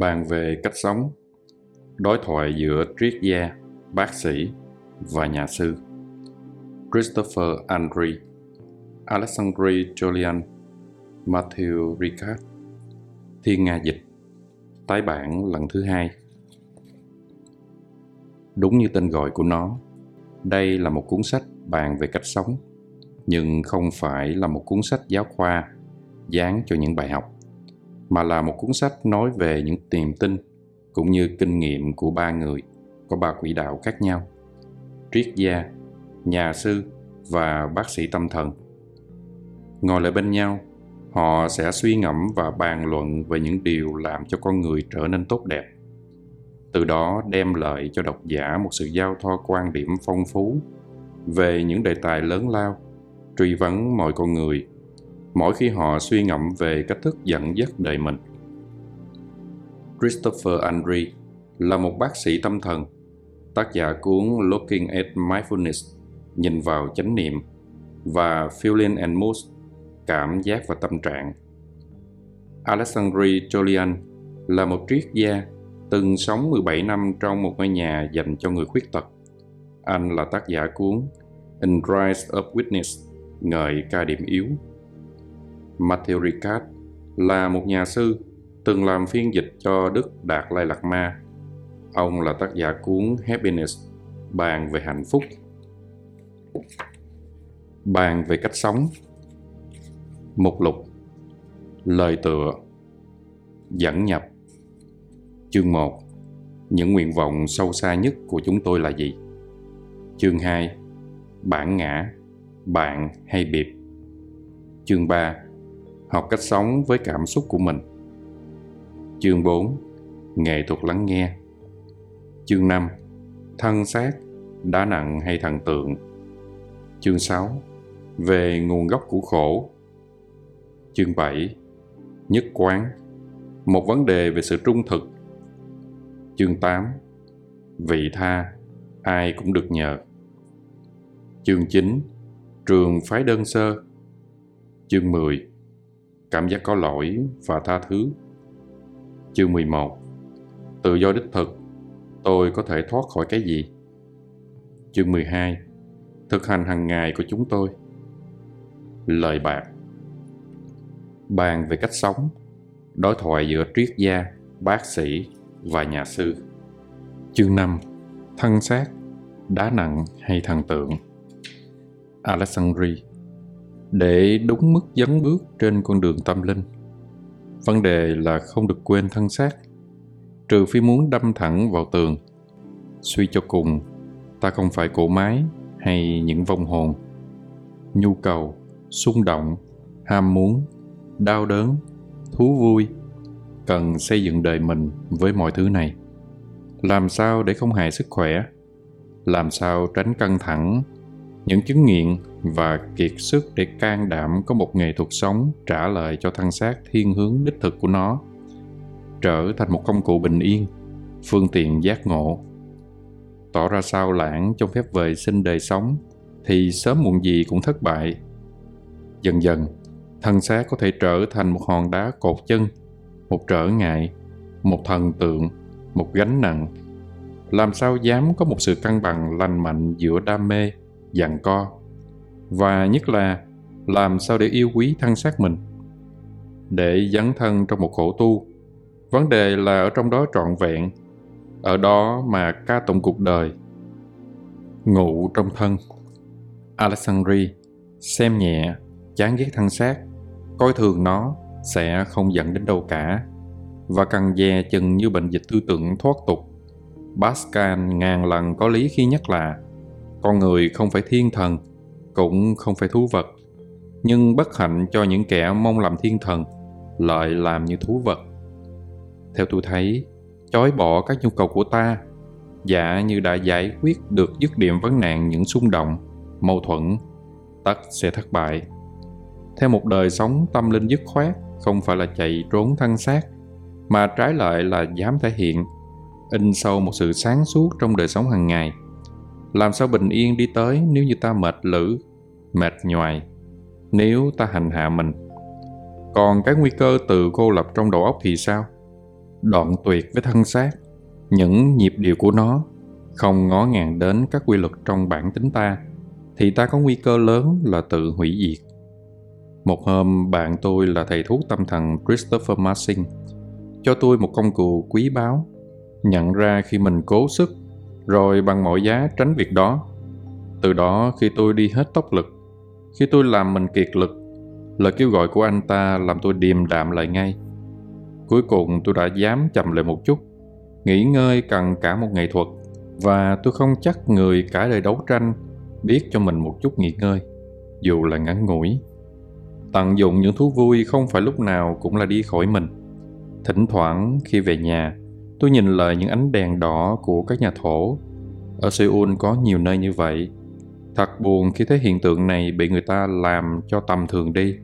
bàn về cách sống, đối thoại giữa triết gia, bác sĩ và nhà sư. Christopher andre, alexandre julian matthew ricard. Thiên nga dịch, tái bản lần thứ hai. Đúng như tên gọi của nó, đây là một cuốn sách bàn về cách sống, nhưng không phải là một cuốn sách giáo khoa dán cho những bài học mà là một cuốn sách nói về những niềm tin cũng như kinh nghiệm của ba người, có ba quỹ đạo khác nhau. Triết gia, nhà sư và bác sĩ tâm thần. Ngồi lại bên nhau, họ sẽ suy ngẫm và bàn luận về những điều làm cho con người trở nên tốt đẹp. Từ đó đem lại cho độc giả một sự giao thoa quan điểm phong phú về những đề tài lớn lao, truy vấn mọi con người mỗi khi họ suy ngẫm về cách thức dẫn dắt đời mình christopher andre là một bác sĩ tâm thần tác giả cuốn looking at mindfulness nhìn vào chánh niệm và feeling and mood cảm giác và tâm trạng alexandre Jolian là một triết gia từng sống 17 năm trong một ngôi nhà dành cho người khuyết tật. Anh là tác giả cuốn In Rise of Witness, ngợi ca điểm yếu. Matthew Ricard là một nhà sư từng làm phiên dịch cho Đức Đạt Lai Lạt Ma. Ông là tác giả cuốn Happiness, bàn về hạnh phúc. Bàn về cách sống. Mục lục Lời tựa Dẫn nhập Chương 1 Những nguyện vọng sâu xa nhất của chúng tôi là gì? Chương 2 Bản ngã, bạn hay biệt Chương 3 Học cách sống với cảm xúc của mình. Chương 4 Nghệ thuật lắng nghe. Chương 5 Thân xác, đá nặng hay thần tượng. Chương 6 Về nguồn gốc của khổ. Chương 7 Nhất quán Một vấn đề về sự trung thực. Chương 8 Vị tha, ai cũng được nhờ. Chương 9 Trường phái đơn sơ. Chương 10 Cảm giác có lỗi và tha thứ. Chương 11 Tự do đích thực. Tôi có thể thoát khỏi cái gì? Chương 12 Thực hành hàng ngày của chúng tôi. Lời bạc. Bàn về cách sống. Đối thoại giữa triết gia, bác sĩ và nhà sư. Chương 5 Thân xác, đá nặng hay thần tượng? Alexandria để đúng mức dấn bước trên con đường tâm linh. Vấn đề là không được quên thân xác Trừ phi muốn đâm thẳng vào tường. Suy cho cùng Ta không phải cổ máy hay những vong hồn. Nhu cầu, xung động, ham muốn, đau đớn, thú vui cần xây dựng đời mình với mọi thứ này. Làm sao để không hại sức khỏe? Làm sao tránh căng thẳng? Những chứng nghiện và kiệt sức để can đảm có một nghệ thuật sống trả lời cho thân xác thiên hướng đích thực của nó. Trở thành một công cụ bình yên, phương tiện giác ngộ. Tỏ ra sao lãng trong phép vệ sinh đời sống, thì sớm muộn gì cũng thất bại. Dần dần, thân xác có thể trở thành một hòn đá cột chân, một trở ngại, một thần tượng, một gánh nặng. Làm sao dám có một sự cân bằng lành mạnh giữa đam mê, giằng co? Và nhất là làm sao để yêu quý thân xác mình, để dấn thân trong một khổ tu. Vấn đề là ở trong đó trọn vẹn, ở đó mà ca tụng cuộc đời ngụ trong thân. Alexandri, xem nhẹ, chán ghét thân xác, coi thường nó sẽ không dẫn đến đâu cả. Và cần dè chừng như bệnh dịch tư tưởng thoát tục. Pascal ngàn lần có lý khi nhắc là, con người không phải thiên thần cũng không phải thú vật, nhưng bất hạnh cho những kẻ mong làm thiên thần lại làm như thú vật. Theo tôi thấy, chối bỏ các nhu cầu của ta giả như đã giải quyết được dứt điểm vấn nạn những xung động, mâu thuẫn, tất sẽ thất bại. Theo một đời sống tâm linh dứt khoát, không phải là chạy trốn thân xác, mà trái lại là dám thể hiện, in sâu một sự sáng suốt trong đời sống hàng ngày làm sao bình yên đi tới nếu như ta mệt lử, mệt nhoài? Nếu ta hành hạ mình, còn cái nguy cơ tự cô lập trong đầu óc thì sao? Đoạn tuyệt với thân xác, những nhịp điệu của nó không ngó ngàng đến các quy luật trong bản tính ta, thì ta có nguy cơ lớn là tự hủy diệt. Một hôm, bạn tôi là thầy thuốc tâm thần christopher marsing cho tôi một công cụ quý báu, nhận ra khi mình cố sức rồi bằng mọi giá tránh việc đó. Từ đó khi tôi đi hết tốc lực, khi tôi làm mình kiệt lực, lời kêu gọi của anh ta làm tôi điềm đạm lại ngay. Cuối cùng tôi đã dám chậm lại một chút, nghỉ ngơi cần cả một nghệ thuật và tôi không chắc người cả đời đấu tranh biết cho mình một chút nghỉ ngơi, dù là ngắn ngủi. Tận dụng những thú vui không phải lúc nào cũng là đi khỏi mình. Thỉnh thoảng khi về nhà tôi nhìn lại những ánh đèn đỏ của các nhà thổ. Ở seoul có nhiều nơi như vậy. Thật buồn khi thấy hiện tượng này bị người ta làm cho tầm thường đi.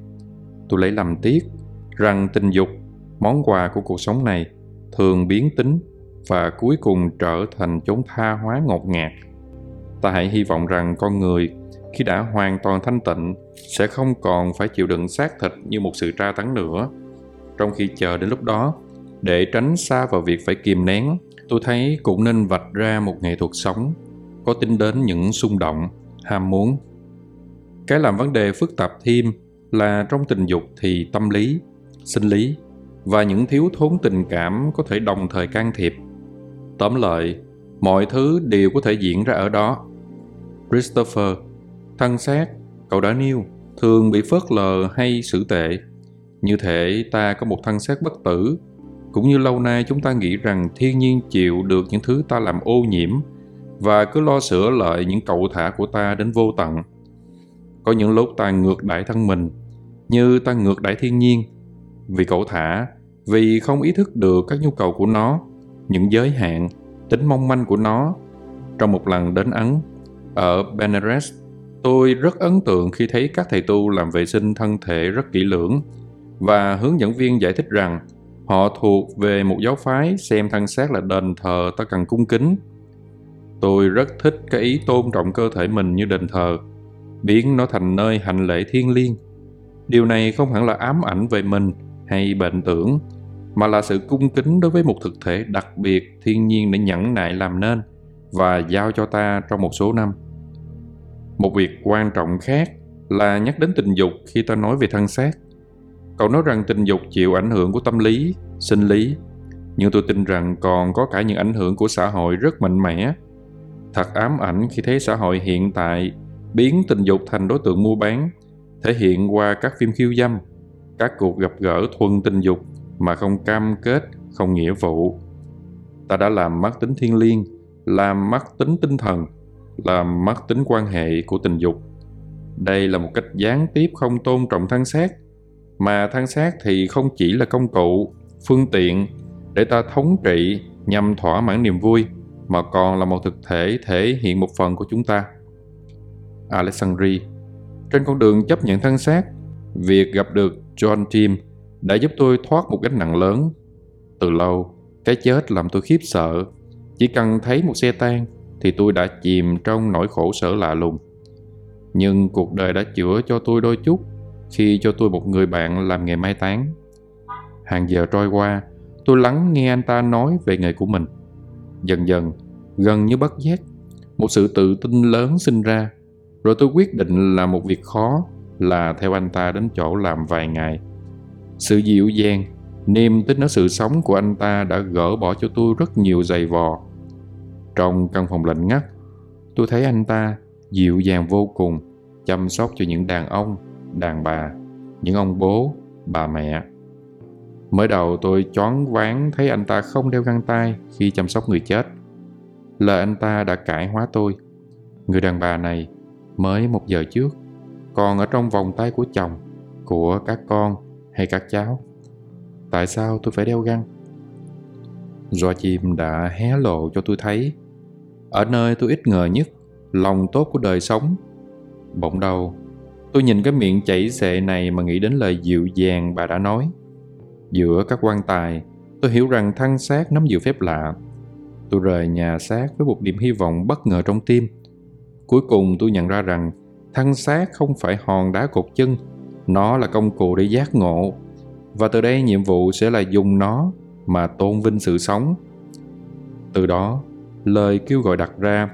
Tôi lấy làm tiếc rằng tình dục, món quà của cuộc sống này thường biến tính và cuối cùng trở thành chốn tha hóa ngột ngạt. Ta hãy hy vọng rằng con người khi đã hoàn toàn thanh tịnh sẽ không còn phải chịu đựng xác thịt như một sự tra tấn nữa. Trong khi chờ đến lúc đó để tránh xa vào việc phải kìm nén, tôi thấy cũng nên vạch ra một nghệ thuật sống, có tính đến những xung động, ham muốn. Cái làm vấn đề phức tạp thêm là trong tình dục thì tâm lý, sinh lý và những thiếu thốn tình cảm có thể đồng thời can thiệp. Tóm lại, mọi thứ đều có thể diễn ra ở đó. Christopher, thân xác, cậu đã nêu, thường bị phớt lờ hay xử tệ. Như thể ta có một thân xác bất tử cũng như lâu nay chúng ta nghĩ rằng thiên nhiên chịu được những thứ ta làm ô nhiễm và cứ lo sửa lại những cậu thả của ta đến vô tận. Có những lúc ta ngược đãi thân mình, như ta ngược đãi thiên nhiên. Vì cậu thả, vì không ý thức được các nhu cầu của nó, những giới hạn, tính mong manh của nó. Trong một lần đến ấn, ở benares, tôi rất ấn tượng khi thấy các thầy tu làm vệ sinh thân thể rất kỹ lưỡng và hướng dẫn viên giải thích rằng họ thuộc về một giáo phái xem thân xác là đền thờ ta cần cung kính. Tôi rất thích cái ý tôn trọng cơ thể mình như đền thờ, biến nó thành nơi hành lễ thiêng liêng. Điều này không hẳn là ám ảnh về mình hay bệnh tưởng, mà là sự cung kính đối với một thực thể đặc biệt thiên nhiên đã nhẫn nại làm nên và giao cho ta trong một số năm. Một việc quan trọng khác là nhắc đến tình dục khi ta nói về thân xác cậu nói rằng tình dục chịu ảnh hưởng của tâm lý, sinh lý. Nhưng tôi tin rằng còn có cả những ảnh hưởng của xã hội rất mạnh mẽ. Thật ám ảnh khi thấy xã hội hiện tại biến tình dục thành đối tượng mua bán, thể hiện qua các phim khiêu dâm, các cuộc gặp gỡ thuần tình dục mà không cam kết, không nghĩa vụ. Ta đã làm mất tính thiên liêng, làm mất tính tinh thần, làm mất tính quan hệ của tình dục. Đây là một cách gián tiếp không tôn trọng thân xác mà thân xác thì không chỉ là công cụ, phương tiện để ta thống trị nhằm thỏa mãn niềm vui, mà còn là một thực thể thể hiện một phần của chúng ta. Alexandri, trên con đường chấp nhận thân xác, việc gặp được john tim đã giúp tôi thoát một gánh nặng lớn. Từ lâu, cái chết làm tôi khiếp sợ. Chỉ cần thấy một xe tan thì tôi đã chìm trong nỗi khổ sở lạ lùng. Nhưng cuộc đời đã chữa cho tôi đôi chút khi cho tôi một người bạn làm nghề mai táng. Hàng giờ trôi qua, tôi lắng nghe anh ta nói về nghề của mình. Dần dần, gần như bất giác, một sự tự tin lớn sinh ra, rồi tôi quyết định là một việc khó là theo anh ta đến chỗ làm vài ngày. Sự dịu dàng, niềm tin ở sự sống của anh ta đã gỡ bỏ cho tôi rất nhiều giày vò. Trong căn phòng lạnh ngắt, tôi thấy anh ta dịu dàng vô cùng, chăm sóc cho những đàn ông đàn bà, những ông bố, bà mẹ. Mới đầu tôi choáng váng thấy anh ta không đeo găng tay khi chăm sóc người chết. Lời anh ta đã cải hóa tôi. Người đàn bà này mới một giờ trước, còn ở trong vòng tay của chồng, của các con hay các cháu. Tại sao tôi phải đeo găng? Doa chim đã hé lộ cho tôi thấy. Ở nơi tôi ít ngờ nhất, lòng tốt của đời sống. Bỗng đầu tôi nhìn cái miệng chảy xệ này mà nghĩ đến lời dịu dàng bà đã nói. Giữa các quan tài, tôi hiểu rằng thân xác nắm giữ phép lạ. Tôi rời nhà xác với một niềm hy vọng bất ngờ trong tim. Cuối cùng tôi nhận ra rằng thân xác không phải hòn đá cột chân, nó là công cụ để giác ngộ. Và từ đây nhiệm vụ sẽ là dùng nó mà tôn vinh sự sống. Từ đó, lời kêu gọi đặt ra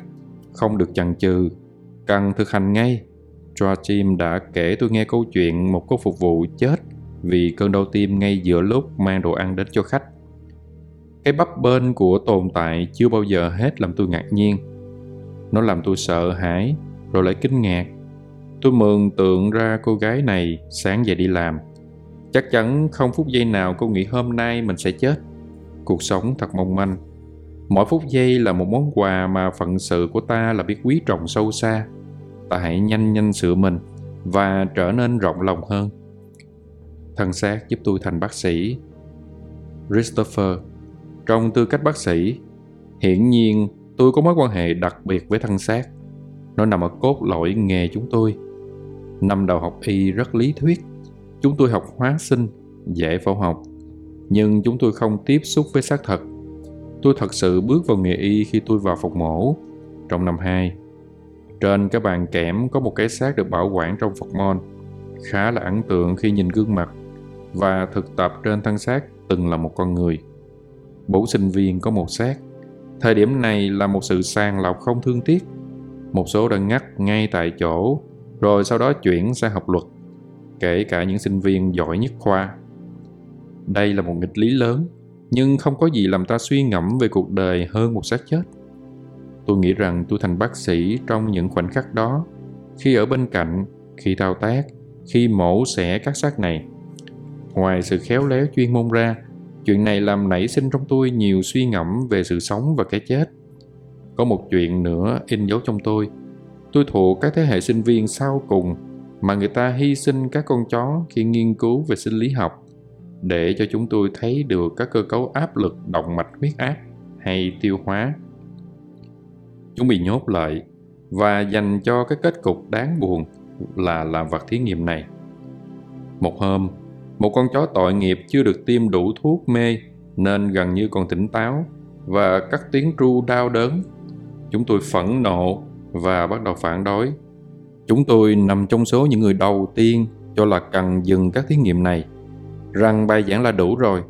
không được chần chừ, cần thực hành ngay. Joachim đã kể tôi nghe câu chuyện một cô phục vụ chết vì cơn đau tim ngay giữa lúc mang đồ ăn đến cho khách. Cái bắp bên của tồn tại chưa bao giờ hết làm tôi ngạc nhiên. Nó làm tôi sợ hãi, rồi lại kinh ngạc. Tôi mường tượng ra cô gái này sáng dậy đi làm. Chắc chắn không phút giây nào cô nghĩ hôm nay mình sẽ chết. Cuộc sống thật mong manh. Mỗi phút giây là một món quà mà phận sự của ta là biết quý trọng sâu xa. Ta hãy nhanh nhanh sửa mình và trở nên rộng lòng hơn thân xác giúp tôi thành bác sĩ. Christopher, trong tư cách bác sĩ, hiển nhiên tôi có mối quan hệ đặc biệt với thân xác. Nó nằm ở cốt lõi nghề chúng tôi. Năm đầu học y rất lý thuyết. Chúng tôi học hóa sinh, dễ phẫu học. Nhưng chúng tôi không tiếp xúc với xác thật. Tôi thật sự bước vào nghề y khi tôi vào phòng mổ trong năm 2. Trên cái bàn kẽm có một cái xác được bảo quản trong Phật môn. Khá là ấn tượng khi nhìn gương mặt và thực tập trên thân xác từng là một con người. Bốn sinh viên có một xác. Thời điểm này là một sự sàng lọc không thương tiếc. Một số đã ngắt ngay tại chỗ, rồi sau đó chuyển sang học luật, kể cả những sinh viên giỏi nhất khoa. Đây là một nghịch lý lớn, nhưng không có gì làm ta suy ngẫm về cuộc đời hơn một xác chết. Tôi nghĩ rằng tôi thành bác sĩ trong những khoảnh khắc đó, khi ở bên cạnh, khi thao tác, khi mổ xẻ các xác này Ngoài sự khéo léo chuyên môn ra, chuyện này làm nảy sinh trong tôi nhiều suy ngẫm về sự sống và cái chết. Có một chuyện nữa in dấu trong tôi. Tôi thuộc các thế hệ sinh viên sau cùng mà người ta hy sinh các con chó khi nghiên cứu về sinh lý học để cho chúng tôi thấy được các cơ cấu áp lực động mạch huyết áp hay tiêu hóa. Chúng bị nhốt lại và dành cho cái kết cục đáng buồn là làm vật thí nghiệm này. Một hôm, một con chó tội nghiệp chưa được tiêm đủ thuốc mê nên gần như còn tỉnh táo và cắt tiếng tru đau đớn. Chúng tôi phẫn nộ và bắt đầu phản đối. Chúng tôi nằm trong số những người đầu tiên cho là cần dừng các thí nghiệm này, rằng bài giảng là đủ rồi.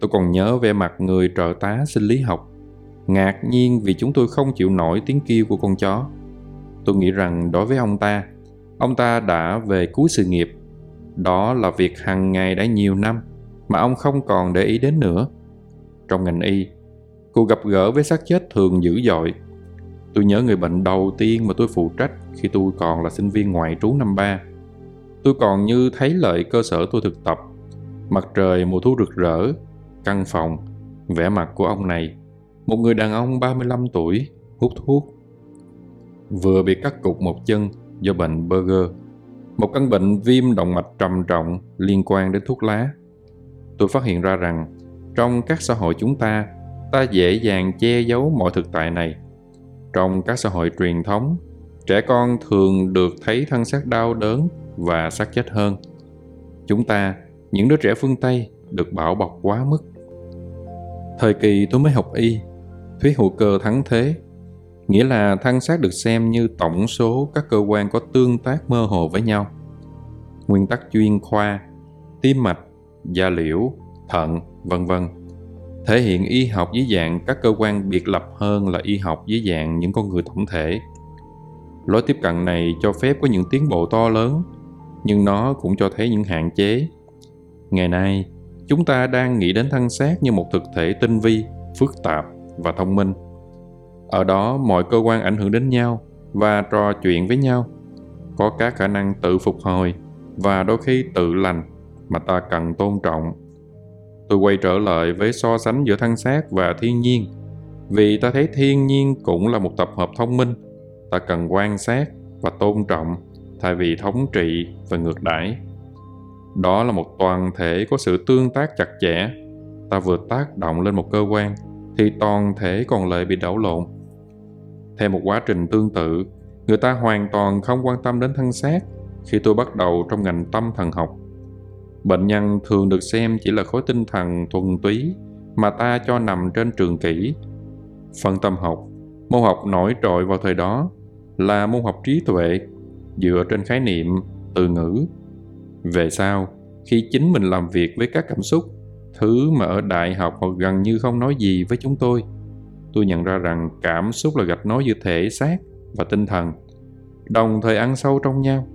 Tôi còn nhớ vẻ mặt người trợ tá sinh lý học, ngạc nhiên vì chúng tôi không chịu nổi tiếng kêu của con chó. Tôi nghĩ rằng đối với ông ta, ông ta đã về cuối sự nghiệp đó là việc hàng ngày đã nhiều năm mà ông không còn để ý đến nữa. Trong ngành y, cuộc gặp gỡ với xác chết thường dữ dội. Tôi nhớ người bệnh đầu tiên mà tôi phụ trách khi tôi còn là sinh viên ngoại trú năm ba. Tôi còn như thấy lợi cơ sở tôi thực tập. Mặt trời mùa thu rực rỡ, căn phòng, vẻ mặt của ông này, một người đàn ông 35 tuổi, hút thuốc. Vừa bị cắt cụt một chân do bệnh burger một căn bệnh viêm động mạch trầm trọng liên quan đến thuốc lá. Tôi phát hiện ra rằng trong các xã hội chúng ta, ta dễ dàng che giấu mọi thực tại này. Trong các xã hội truyền thống, trẻ con thường được thấy thân xác đau đớn và xác chết hơn. Chúng ta, những đứa trẻ phương Tây, được bảo bọc quá mức. Thời kỳ tôi mới học y, thuyết hữu cơ thắng thế nghĩa là thân xác được xem như tổng số các cơ quan có tương tác mơ hồ với nhau. Nguyên tắc chuyên khoa, tim mạch, da liễu, thận, vân vân thể hiện y học dưới dạng các cơ quan biệt lập hơn là y học dưới dạng những con người tổng thể. Lối tiếp cận này cho phép có những tiến bộ to lớn, nhưng nó cũng cho thấy những hạn chế. Ngày nay, chúng ta đang nghĩ đến thân xác như một thực thể tinh vi, phức tạp và thông minh. Ở đó, mọi cơ quan ảnh hưởng đến nhau và trò chuyện với nhau. Có các khả năng tự phục hồi và đôi khi tự lành mà ta cần tôn trọng. Tôi quay trở lại với so sánh giữa thân xác và thiên nhiên. Vì ta thấy thiên nhiên cũng là một tập hợp thông minh, ta cần quan sát và tôn trọng thay vì thống trị và ngược đãi. Đó là một toàn thể có sự tương tác chặt chẽ. Ta vừa tác động lên một cơ quan thì toàn thể còn lại bị đảo lộn theo một quá trình tương tự, người ta hoàn toàn không quan tâm đến thân xác khi tôi bắt đầu trong ngành tâm thần học. Bệnh nhân thường được xem chỉ là khối tinh thần thuần túy mà ta cho nằm trên trường kỷ. Phân tâm học, môn học nổi trội vào thời đó, là môn học trí tuệ dựa trên khái niệm, từ ngữ. Về sau, khi chính mình làm việc với các cảm xúc, thứ mà ở đại học họ gần như không nói gì với chúng tôi. Tôi nhận ra rằng cảm xúc là gạch nối giữa thể xác và tinh thần, đồng thời ăn sâu trong nhau.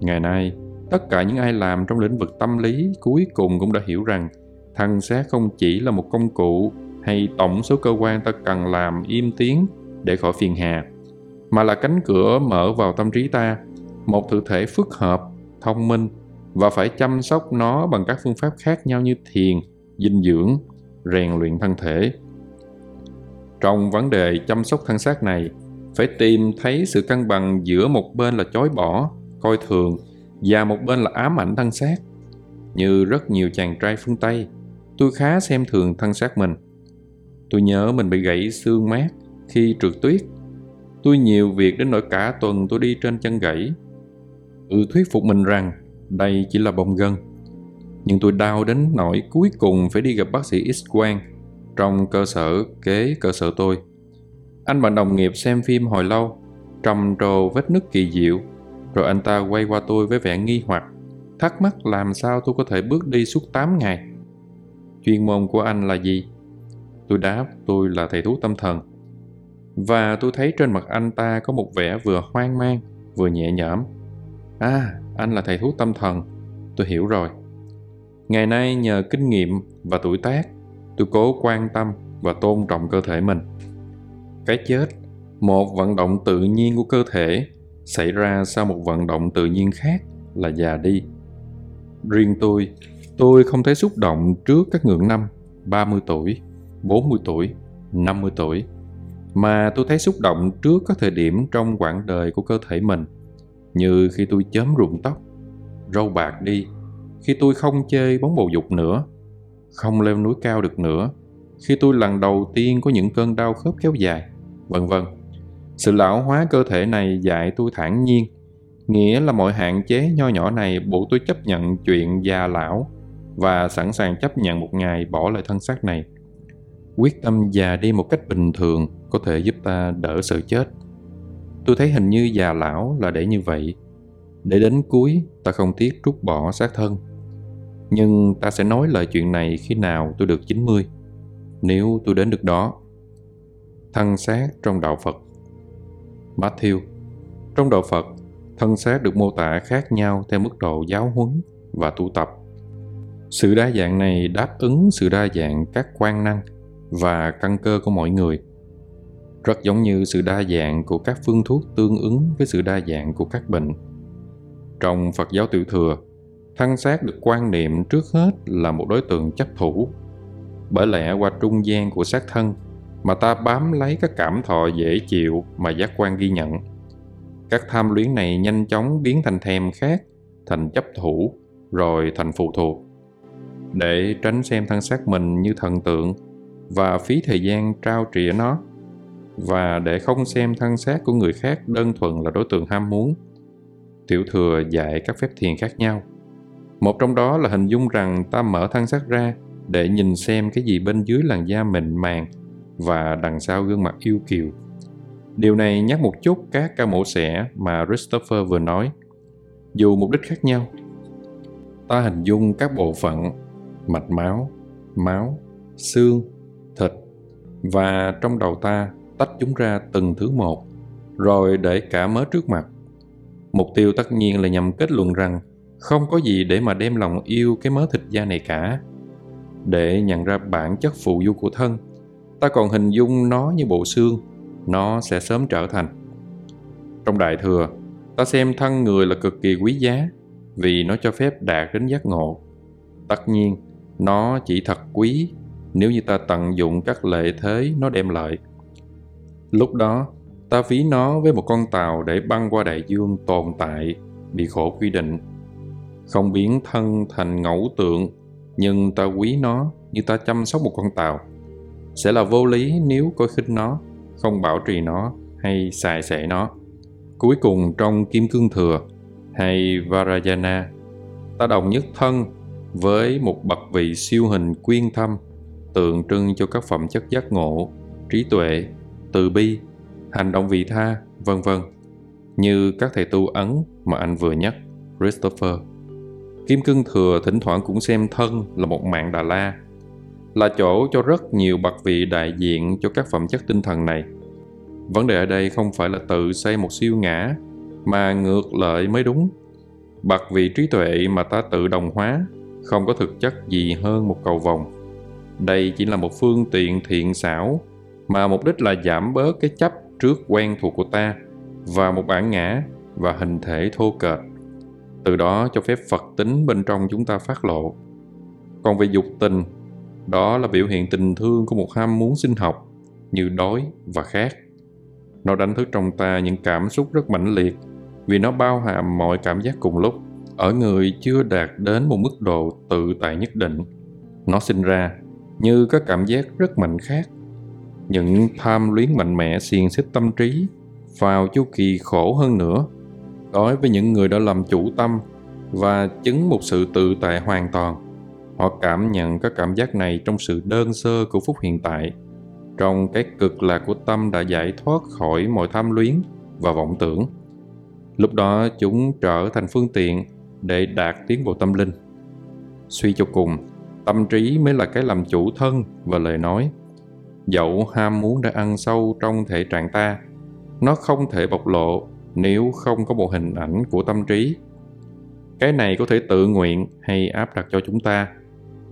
Ngày nay, tất cả những ai làm trong lĩnh vực tâm lý cuối cùng cũng đã hiểu rằng thân xác không chỉ là một công cụ hay tổng số cơ quan ta cần làm im tiếng để khỏi phiền hà, mà là cánh cửa mở vào tâm trí ta, một thực thể phức hợp, thông minh và phải chăm sóc nó bằng các phương pháp khác nhau như thiền, dinh dưỡng, rèn luyện thân thể. Trong vấn đề chăm sóc thân xác này, phải tìm thấy sự cân bằng giữa một bên là chối bỏ, coi thường và một bên là ám ảnh thân xác. Như rất nhiều chàng trai phương Tây, tôi khá xem thường thân xác mình. Tôi nhớ mình bị gãy xương mát khi trượt tuyết. Tôi nhiều việc đến nỗi cả tuần tôi đi trên chân gãy. Tự thuyết phục mình rằng đây chỉ là bông gân. Nhưng tôi đau đến nỗi cuối cùng phải đi gặp bác sĩ X-quang trong cơ sở kế cơ sở tôi. Anh bạn đồng nghiệp xem phim hồi lâu, trầm trồ vết nứt kỳ diệu, rồi anh ta quay qua tôi với vẻ nghi hoặc, thắc mắc làm sao tôi có thể bước đi suốt 8 ngày. Chuyên môn của anh là gì? Tôi đáp tôi là thầy thuốc tâm thần. Và tôi thấy trên mặt anh ta có một vẻ vừa hoang mang, vừa nhẹ nhõm. À, anh là thầy thuốc tâm thần. Tôi hiểu rồi. Ngày nay nhờ kinh nghiệm và tuổi tác, tôi cố quan tâm và tôn trọng cơ thể mình. Cái chết, một vận động tự nhiên của cơ thể xảy ra sau một vận động tự nhiên khác là già đi. Riêng tôi, tôi không thấy xúc động trước các ngưỡng năm 30 tuổi, 40 tuổi, 50 tuổi, mà tôi thấy xúc động trước các thời điểm trong quãng đời của cơ thể mình, như khi tôi chớm rụng tóc, râu bạc đi, khi tôi không chơi bóng bầu dục nữa, không leo núi cao được nữa, khi tôi lần đầu tiên có những cơn đau khớp kéo dài, vân vân. Sự lão hóa cơ thể này dạy tôi thản nhiên, nghĩa là mọi hạn chế nho nhỏ này buộc tôi chấp nhận chuyện già lão và sẵn sàng chấp nhận một ngày bỏ lại thân xác này. Quyết tâm già đi một cách bình thường có thể giúp ta đỡ sự chết. Tôi thấy hình như già lão là để như vậy. Để đến cuối ta không tiếc trút bỏ xác thân. Nhưng ta sẽ nói lời chuyện này khi nào tôi được 90. Nếu tôi đến được đó. Thân xác trong đạo Phật Matthew Trong đạo Phật, thân xác được mô tả khác nhau theo mức độ giáo huấn và tu tập. Sự đa dạng này đáp ứng sự đa dạng các quan năng và căn cơ của mọi người. Rất giống như sự đa dạng của các phương thuốc tương ứng với sự đa dạng của các bệnh. Trong Phật giáo tiểu thừa, thân xác được quan niệm trước hết là một đối tượng chấp thủ. Bởi lẽ qua trung gian của xác thân mà ta bám lấy các cảm thọ dễ chịu mà giác quan ghi nhận. Các tham luyến này nhanh chóng biến thành thèm khát, thành chấp thủ, rồi thành phụ thuộc. Để tránh xem thân xác mình như thần tượng và phí thời gian trao trịa nó, và để không xem thân xác của người khác đơn thuần là đối tượng ham muốn, tiểu thừa dạy các phép thiền khác nhau. Một trong đó là hình dung rằng ta mở thân xác ra để nhìn xem cái gì bên dưới làn da mịn màng và đằng sau gương mặt yêu kiều. Điều này nhắc một chút các ca mổ xẻ mà Christopher vừa nói. Dù mục đích khác nhau, ta hình dung các bộ phận mạch máu, máu, xương, thịt và trong đầu ta tách chúng ra từng thứ một rồi để cả mớ trước mặt. Mục tiêu tất nhiên là nhằm kết luận rằng không có gì để mà đem lòng yêu cái mớ thịt da này cả. Để nhận ra bản chất phụ du của thân, ta còn hình dung nó như bộ xương nó sẽ sớm trở thành trong đại thừa ta xem thân người là cực kỳ quý giá vì nó cho phép đạt đến giác ngộ tất nhiên nó chỉ thật quý nếu như ta tận dụng các lợi thế nó đem lại lúc đó ta ví nó với một con tàu để băng qua đại dương tồn tại bị khổ quy định không biến thân thành ngẫu tượng nhưng ta quý nó như ta chăm sóc một con tàu sẽ là vô lý nếu coi khinh nó, không bảo trì nó hay xài xẻ nó. Cuối cùng trong Kim Cương Thừa hay Varayana, ta đồng nhất thân với một bậc vị siêu hình quyên thâm tượng trưng cho các phẩm chất giác ngộ, trí tuệ, từ bi, hành động vị tha, vân vân như các thầy tu Ấn mà anh vừa nhắc, Christopher. Kim Cương Thừa thỉnh thoảng cũng xem thân là một mạng Đà La, là chỗ cho rất nhiều bậc vị đại diện cho các phẩm chất tinh thần này. Vấn đề ở đây không phải là tự xây một siêu ngã, mà ngược lại mới đúng. Bậc vị trí tuệ mà ta tự đồng hóa không có thực chất gì hơn một cầu vòng. Đây chỉ là một phương tiện thiện xảo mà mục đích là giảm bớt cái chấp trước quen thuộc của ta và một bản ngã và hình thể thô kệch. Từ đó cho phép Phật tính bên trong chúng ta phát lộ. Còn về dục tình, đó là biểu hiện tình thương của một ham muốn sinh học như đói và khát. Nó đánh thức trong ta những cảm xúc rất mãnh liệt vì nó bao hàm mọi cảm giác cùng lúc ở người chưa đạt đến một mức độ tự tại nhất định. Nó sinh ra như có cảm giác rất mạnh khác. Những tham luyến mạnh mẽ xiềng xích tâm trí vào chu kỳ khổ hơn nữa. Đối với những người đã làm chủ tâm và chứng một sự tự tại hoàn toàn, họ cảm nhận các cảm giác này trong sự đơn sơ của phút hiện tại. Trong cái cực lạc của tâm đã giải thoát khỏi mọi tham luyến và vọng tưởng. Lúc đó chúng trở thành phương tiện để đạt tiến bộ tâm linh. Suy cho cùng, tâm trí mới là cái làm chủ thân và lời nói dẫu ham muốn đã ăn sâu trong thể trạng ta, nó không thể bộc lộ nếu không có một hình ảnh của tâm trí. Cái này có thể tự nguyện hay áp đặt cho chúng ta,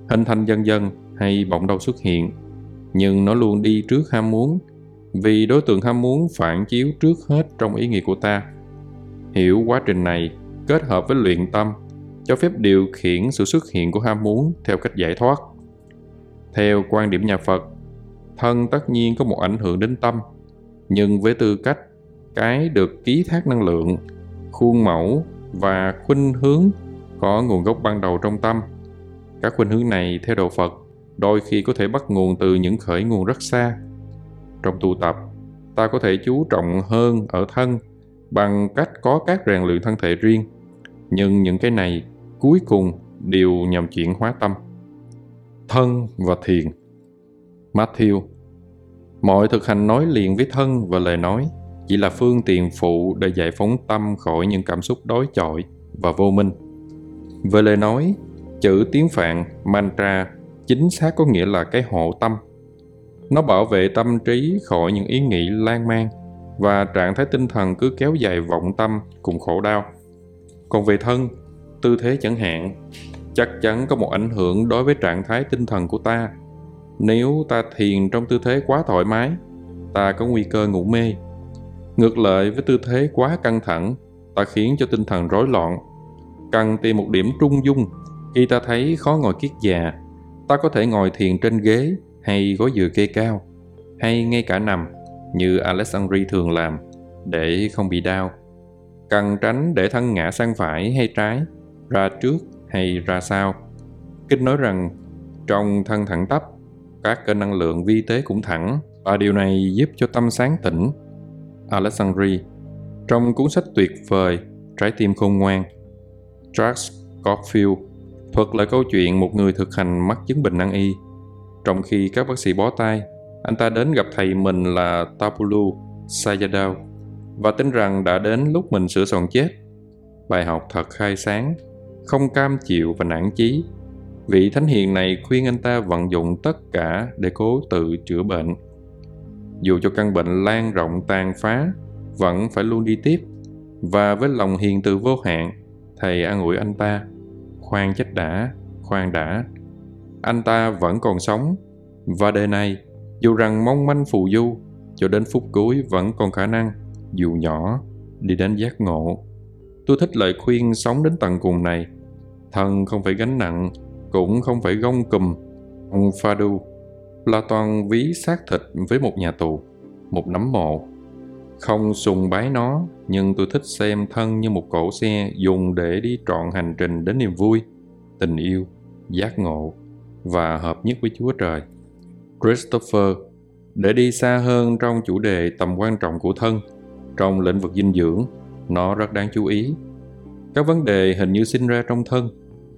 hình thành dần dần hay bỗng đâu xuất hiện. Nhưng nó luôn đi trước ham muốn, vì đối tượng ham muốn phản chiếu trước hết trong ý nghĩa của ta. Hiểu quá trình này, kết hợp với luyện tâm, cho phép điều khiển sự xuất hiện của ham muốn theo cách giải thoát. Theo quan điểm nhà phật thân tất nhiên có một ảnh hưởng đến tâm. Nhưng với tư cách cái được ký thác năng lượng, khuôn mẫu và khuynh hướng có nguồn gốc ban đầu trong tâm. Các khuynh hướng này, theo đạo phật, đôi khi có thể bắt nguồn từ những khởi nguồn rất xa. Trong tu tập, ta có thể chú trọng hơn ở thân bằng cách có các rèn luyện thân thể riêng. Nhưng những cái này, cuối cùng đều nhằm chuyển hóa tâm. Thân và thiền matthew. Mọi thực hành nói liền với thân và lời nói, chỉ là phương tiện phụ để giải phóng tâm khỏi những cảm xúc đối chọi và vô minh. Về lời nói, chữ tiếng phạn, mantra, chính xác có nghĩa là cái hộ tâm. Nó bảo vệ tâm trí khỏi những ý nghĩ lan man và trạng thái tinh thần cứ kéo dài vọng tâm cùng khổ đau. Còn về thân, tư thế chẳng hạn, chắc chắn có một ảnh hưởng đối với trạng thái tinh thần của ta nếu ta thiền trong tư thế quá thoải mái, ta có nguy cơ ngủ mê. Ngược lại với tư thế quá căng thẳng, ta khiến cho tinh thần rối loạn. Cần tìm một điểm trung dung, khi ta thấy khó ngồi kiết già, ta có thể ngồi thiền trên ghế hay gối dừa kê cao, hay ngay cả nằm, như Alexandri thường làm, để không bị đau. Cần tránh để thân ngã sang phải hay trái, ra trước hay ra sau. Kinh nói rằng, trong thân thẳng tắp các kênh năng lượng vi tế cũng thẳng. Và điều này giúp cho tâm sáng tỉnh Alexandri, trong cuốn sách tuyệt vời Trái tim khôn ngoan Charles Scofield thuật lại câu chuyện một người thực hành mắc chứng bệnh nan y. Trong khi các bác sĩ bó tay, anh ta đến gặp thầy mình là Tapulu Sayadaw và tin rằng đã đến lúc mình sửa soạn chết. Bài học thật khai sáng, không cam chịu và nản chí vị thánh hiền này khuyên anh ta vận dụng tất cả để cố tự chữa bệnh. Dù cho căn bệnh lan rộng tàn phá, vẫn phải luôn đi tiếp. Và với lòng hiền từ vô hạn, thầy an ủi anh ta, khoan chết đã, khoan đã. Anh ta vẫn còn sống. Và đời này, dù rằng mong manh phù du, cho đến phút cuối vẫn còn khả năng, dù nhỏ, đi đến giác ngộ. Tôi thích lời khuyên sống đến tận cùng này. Thân không phải gánh nặng cũng không phải gông cùm ông là Platon ví xác thịt với một nhà tù, một nấm mộ. Không sùng bái nó, nhưng tôi thích xem thân như một cỗ xe dùng để đi trọn hành trình đến niềm vui, tình yêu, giác ngộ và hợp nhất với Chúa Trời. Christopher, để đi xa hơn trong chủ đề tầm quan trọng của thân, trong lĩnh vực dinh dưỡng, nó rất đáng chú ý. Các vấn đề hình như sinh ra trong thân,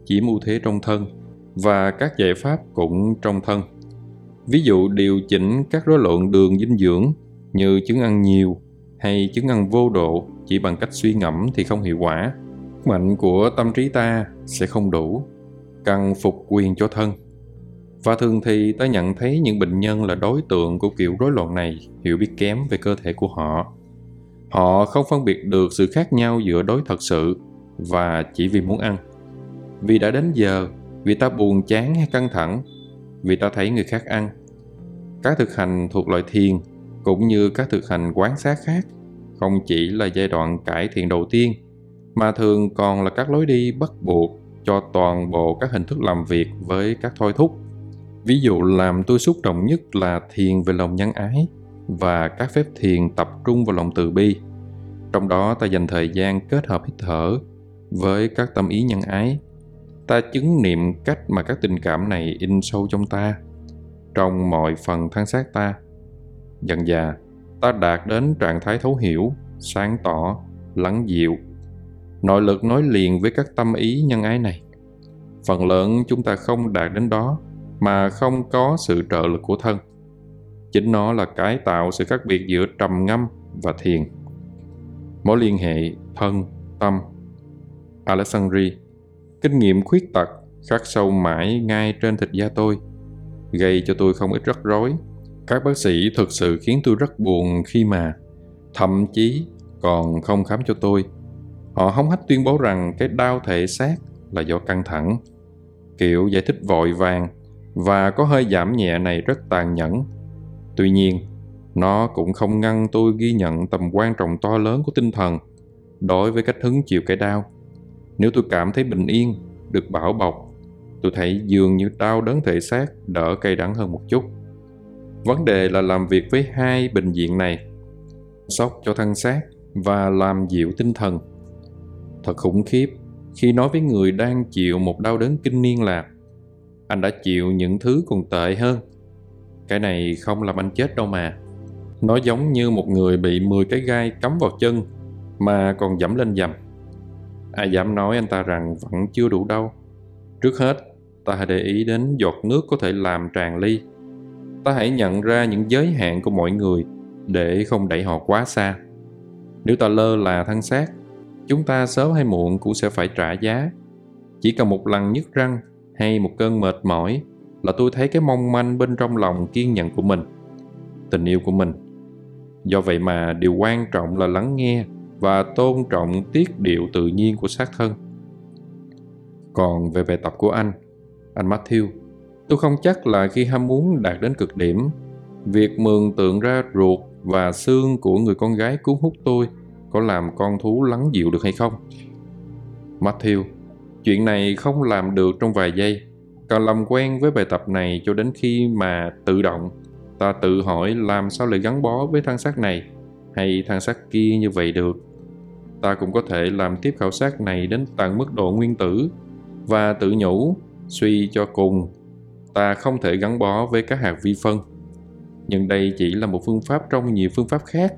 chiếm ưu thế trong thân, và các giải pháp cũng trong thân. Ví dụ điều chỉnh các rối loạn đường dinh dưỡng như chứng ăn nhiều hay chứng ăn vô độ chỉ bằng cách suy ngẫm thì không hiệu quả. mạnh của tâm trí ta sẽ không đủ, cần phục quyền cho thân và thường thì ta nhận thấy những bệnh nhân là đối tượng của kiểu rối loạn này hiểu biết kém về cơ thể của họ họ không phân biệt được sự khác nhau giữa đối thật sự và chỉ vì muốn ăn vì đã đến giờ vì ta buồn chán hay căng thẳng, vì ta thấy người khác ăn. Các thực hành thuộc loại thiền cũng như các thực hành quán sát khác không chỉ là giai đoạn cải thiện đầu tiên, mà thường còn là các lối đi bắt buộc cho toàn bộ các hình thức làm việc với các thôi thúc. Ví dụ làm tôi xúc động nhất là thiền về lòng nhân ái và các phép thiền tập trung vào lòng từ bi. Trong đó ta dành thời gian kết hợp hít thở với các tâm ý nhân ái ta chứng niệm cách mà các tình cảm này in sâu trong ta, trong mọi phần thân xác ta. Dần dà, ta đạt đến trạng thái thấu hiểu, sáng tỏ, lắng dịu. Nội lực nối liền với các tâm ý nhân ái này. Phần lớn chúng ta không đạt đến đó, mà không có sự trợ lực của thân. Chính nó là cái tạo sự khác biệt giữa trầm ngâm và thiền. Mối liên hệ thân, tâm. Alexandri kinh nghiệm khuyết tật khắc sâu mãi ngay trên thịt da tôi, gây cho tôi không ít rắc rối. Các bác sĩ thực sự khiến tôi rất buồn khi mà thậm chí còn không khám cho tôi. Họ hống hách tuyên bố rằng cái đau thể xác là do căng thẳng, kiểu giải thích vội vàng và có hơi giảm nhẹ này rất tàn nhẫn. Tuy nhiên, nó cũng không ngăn tôi ghi nhận tầm quan trọng to lớn của tinh thần đối với cách hứng chịu cái đau nếu tôi cảm thấy bình yên, được bảo bọc, tôi thấy dường như đau đớn thể xác đỡ cay đắng hơn một chút. Vấn đề là làm việc với hai bệnh viện này, sốc cho thân xác và làm dịu tinh thần. Thật khủng khiếp, khi nói với người đang chịu một đau đớn kinh niên là, anh đã chịu những thứ còn tệ hơn. Cái này không làm anh chết đâu mà. Nó giống như một người bị 10 cái gai cắm vào chân mà còn dẫm lên dầm ai dám nói anh ta rằng vẫn chưa đủ đâu trước hết, ta hãy để ý đến giọt nước có thể làm tràn ly. Ta hãy nhận ra những giới hạn của mọi người để không đẩy họ quá xa. Nếu ta lơ là thân xác, chúng ta sớm hay muộn cũng sẽ phải trả giá. Chỉ cần một lần nhức răng hay một cơn mệt mỏi là tôi thấy cái mong manh bên trong lòng kiên nhẫn của mình, tình yêu của mình. Do vậy mà điều quan trọng là lắng nghe và tôn trọng tiết điệu tự nhiên của xác thân. Còn về bài tập của anh anh matthew, tôi không chắc là khi ham muốn đạt đến cực điểm, việc mường tượng ra ruột và xương của người con gái cuốn hút tôi có làm con thú lắng dịu được hay không? Matthew, chuyện này không làm được trong vài giây. Cần làm quen với bài tập này cho đến khi mà tự động, ta tự hỏi làm sao lại gắn bó với thân xác này, hay thân xác kia như vậy được? Ta cũng có thể làm tiếp khảo sát này đến tận mức độ nguyên tử và tự nhủ, suy cho cùng, ta không thể gắn bó với các hạt vi phân. Nhưng đây chỉ là một phương pháp trong nhiều phương pháp khác.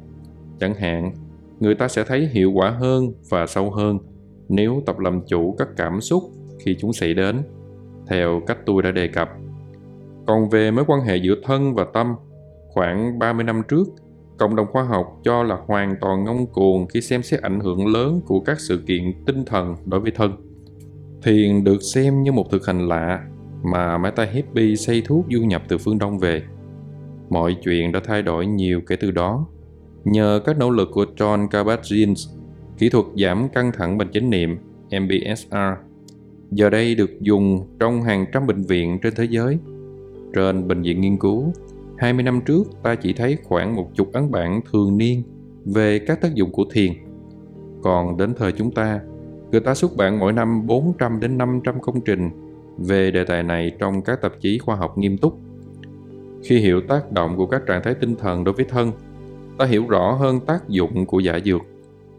Chẳng hạn, người ta sẽ thấy hiệu quả hơn và sâu hơn nếu tập làm chủ các cảm xúc khi chúng xảy đến, theo cách tôi đã đề cập. Còn về mối quan hệ giữa thân và tâm, khoảng 30 năm trước cộng đồng khoa học cho là hoàn toàn ngông cuồng khi xem xét ảnh hưởng lớn của các sự kiện tinh thần đối với thân thiền được xem như một thực hành lạ mà Mata Hippie xây thuốc du nhập từ phương Đông về. Mọi chuyện đã thay đổi nhiều kể từ đó. Nhờ các nỗ lực của John Kabat-Zinn, kỹ thuật giảm căng thẳng bằng chánh niệm MBSR, giờ đây được dùng trong hàng trăm bệnh viện trên thế giới. Trên bệnh viện nghiên cứu, 20 năm trước ta chỉ thấy khoảng một chục ấn bản thường niên về các tác dụng của thiền. Còn đến thời chúng ta, người ta xuất bản mỗi năm 400 đến 500 công trình về đề tài này trong các tạp chí khoa học nghiêm túc. Khi hiểu tác động của các trạng thái tinh thần đối với thân, ta hiểu rõ hơn tác dụng của giả dược.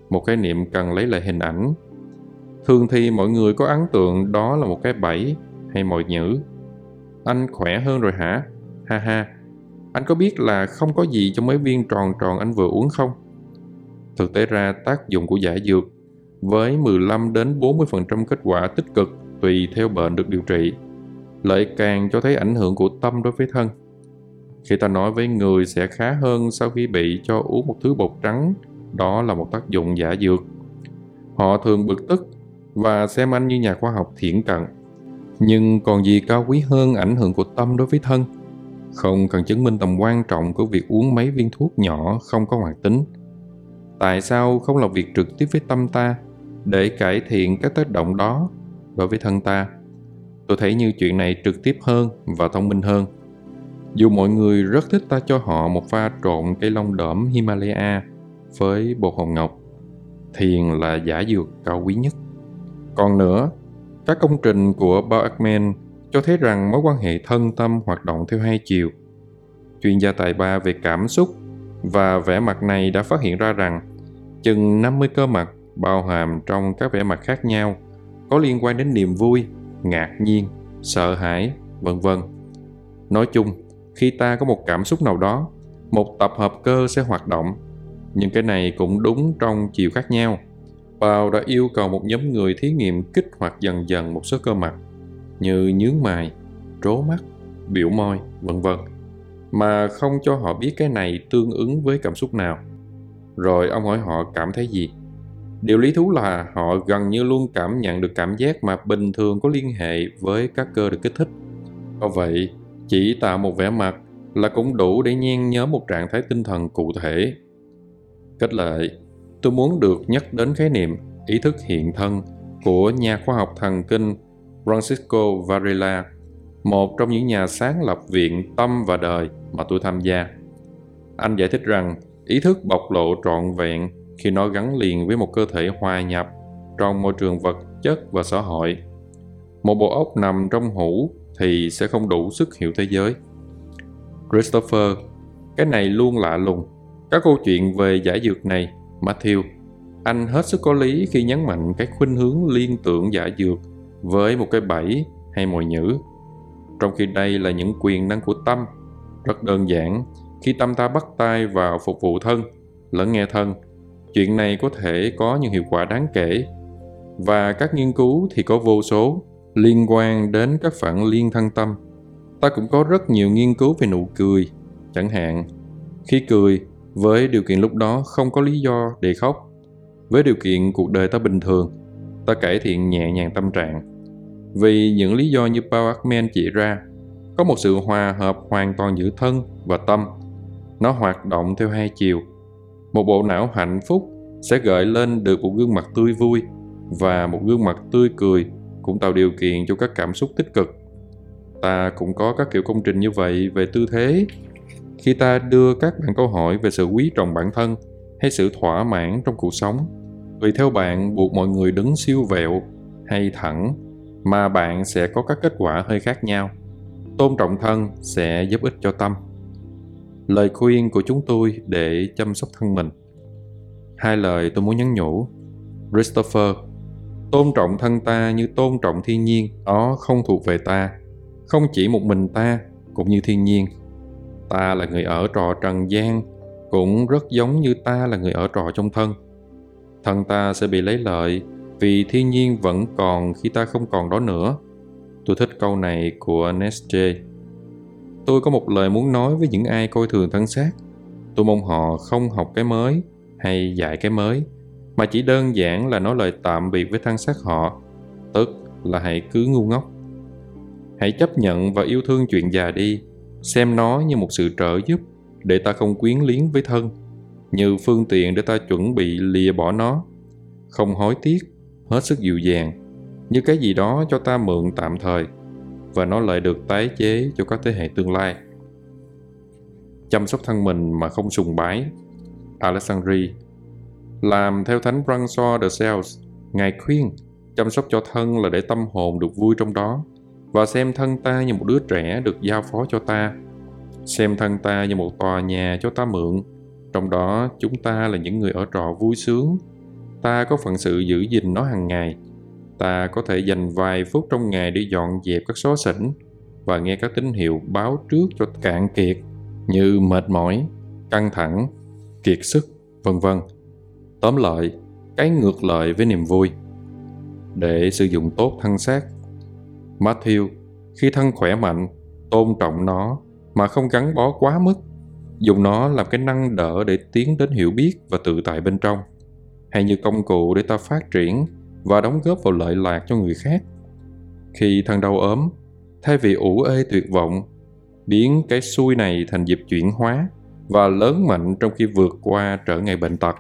Một khái niệm cần lấy lại hình ảnh. Thường thì mọi người có ấn tượng đó là một cái bẫy hay mồi nhữ. Anh khỏe hơn rồi hả? Ha ha, anh có biết là không có gì trong mấy viên tròn tròn anh vừa uống không? Thực tế ra tác dụng của giả dược với 15 đến 40% kết quả tích cực tùy theo bệnh được điều trị, lại càng cho thấy ảnh hưởng của tâm đối với thân. Khi ta nói với người sẽ khá hơn sau khi bị cho uống một thứ bột trắng, đó là một tác dụng giả dược. Họ thường bực tức và xem anh như nhà khoa học thiển cận. Nhưng còn gì cao quý hơn ảnh hưởng của tâm đối với thân? Không cần chứng minh tầm quan trọng của việc uống mấy viên thuốc nhỏ không có hoạt tính. Tại sao không làm việc trực tiếp với tâm ta để cải thiện các tác động đó đối với thân ta? Tôi thấy như chuyện này trực tiếp hơn và thông minh hơn. Dù mọi người rất thích ta cho họ một pha trộn cây long đỡm Himalaya với bột hồng ngọc, thiền là giả dược cao quý nhất. Còn nữa, các công trình của Bauerman cho thấy rằng mối quan hệ thân tâm hoạt động theo hai chiều. Chuyên gia tài ba về cảm xúc và vẻ mặt này đã phát hiện ra rằng chừng 50 cơ mặt bao hàm trong các vẻ mặt khác nhau có liên quan đến niềm vui, ngạc nhiên, sợ hãi, vân vân. Nói chung, khi ta có một cảm xúc nào đó, một tập hợp cơ sẽ hoạt động. Nhưng cái này cũng đúng trong chiều khác nhau. Bao đã yêu cầu một nhóm người thí nghiệm kích hoạt dần dần một số cơ mặt như nhướng mày, trố mắt, biểu môi, vân vân mà không cho họ biết cái này tương ứng với cảm xúc nào. Rồi ông hỏi họ cảm thấy gì. Điều lý thú là họ gần như luôn cảm nhận được cảm giác mà bình thường có liên hệ với các cơ được kích thích. Do vậy, chỉ tạo một vẻ mặt là cũng đủ để nhen nhớ một trạng thái tinh thần cụ thể. Kết lại, tôi muốn được nhắc đến khái niệm ý thức hiện thân của nhà khoa học thần kinh Francisco Varela, một trong những nhà sáng lập viện tâm và đời mà tôi tham gia. Anh giải thích rằng ý thức bộc lộ trọn vẹn khi nó gắn liền với một cơ thể hòa nhập trong môi trường vật chất và xã hội. Một bộ óc nằm trong hũ thì sẽ không đủ sức hiểu thế giới. Christopher, cái này luôn lạ lùng. Các câu chuyện về giải dược này, Matthew, anh hết sức có lý khi nhấn mạnh cái khuynh hướng liên tưởng giải dược với một cái bẫy hay mồi nhữ. Trong khi đây là những quyền năng của tâm, rất đơn giản, khi tâm ta bắt tay vào phục vụ thân, lẫn nghe thân, chuyện này có thể có những hiệu quả đáng kể. Và các nghiên cứu thì có vô số, liên quan đến các phản liên thân tâm. Ta cũng có rất nhiều nghiên cứu về nụ cười, chẳng hạn. Khi cười, với điều kiện lúc đó không có lý do để khóc. Với điều kiện cuộc đời ta bình thường, ta cải thiện nhẹ nhàng tâm trạng. Vì những lý do như Paul Ekman chỉ ra, có một sự hòa hợp hoàn toàn giữa thân và tâm. Nó hoạt động theo hai chiều. Một bộ não hạnh phúc sẽ gợi lên được một gương mặt tươi vui và một gương mặt tươi cười cũng tạo điều kiện cho các cảm xúc tích cực. Ta cũng có các kiểu công trình như vậy về tư thế. Khi ta đưa các bạn câu hỏi về sự quý trọng bản thân hay sự thỏa mãn trong cuộc sống, tùy theo bạn buộc mọi người đứng siêu vẹo hay thẳng mà bạn sẽ có các kết quả hơi khác nhau. Tôn trọng thân sẽ giúp ích cho tâm. Lời khuyên của chúng tôi để chăm sóc thân mình. Hai lời tôi muốn nhắn nhủ. Christopher, tôn trọng thân ta như tôn trọng thiên nhiên, đó không thuộc về ta. Không chỉ một mình ta, cũng như thiên nhiên. Ta là người ở trò trần gian, cũng rất giống như ta là người ở trò trong thân. Thân ta sẽ bị lấy lợi vì thiên nhiên vẫn còn khi ta không còn đó nữa. Tôi thích câu này của Nietzsche. Tôi có một lời muốn nói với những ai coi thường thân xác. Tôi mong họ không học cái mới hay dạy cái mới, mà chỉ đơn giản là nói lời tạm biệt với thân xác họ, tức là hãy cứ ngu ngốc. Hãy chấp nhận và yêu thương chuyện già đi, xem nó như một sự trợ giúp để ta không quyến liếng với thân, như phương tiện để ta chuẩn bị lìa bỏ nó. Không hối tiếc hết sức dịu dàng, như cái gì đó cho ta mượn tạm thời và nó lại được tái chế cho các thế hệ tương lai. Chăm sóc thân mình mà không sùng bái Alexandri Làm theo Thánh François de Sales, Ngài khuyên chăm sóc cho thân là để tâm hồn được vui trong đó và xem thân ta như một đứa trẻ được giao phó cho ta. Xem thân ta như một tòa nhà cho ta mượn, trong đó, chúng ta là những người ở trọ vui sướng. Ta có phận sự giữ gìn nó hàng ngày. Ta có thể dành vài phút trong ngày để dọn dẹp các xó xỉnh và nghe các tín hiệu báo trước cho cạn kiệt như mệt mỏi, căng thẳng, kiệt sức, vân vân. Tóm lại, cái ngược lại với niềm vui. Để sử dụng tốt thân xác, matthew, khi thân khỏe mạnh, tôn trọng nó mà không gắn bó quá mức dùng nó làm cái năng đỡ để tiến đến hiểu biết và tự tại bên trong. Hay như công cụ để ta phát triển và đóng góp vào lợi lạc cho người khác. Khi thân đau ốm, thay vì ủ ê tuyệt vọng, biến cái xui này thành dịp chuyển hóa và lớn mạnh trong khi vượt qua trở ngại bệnh tật.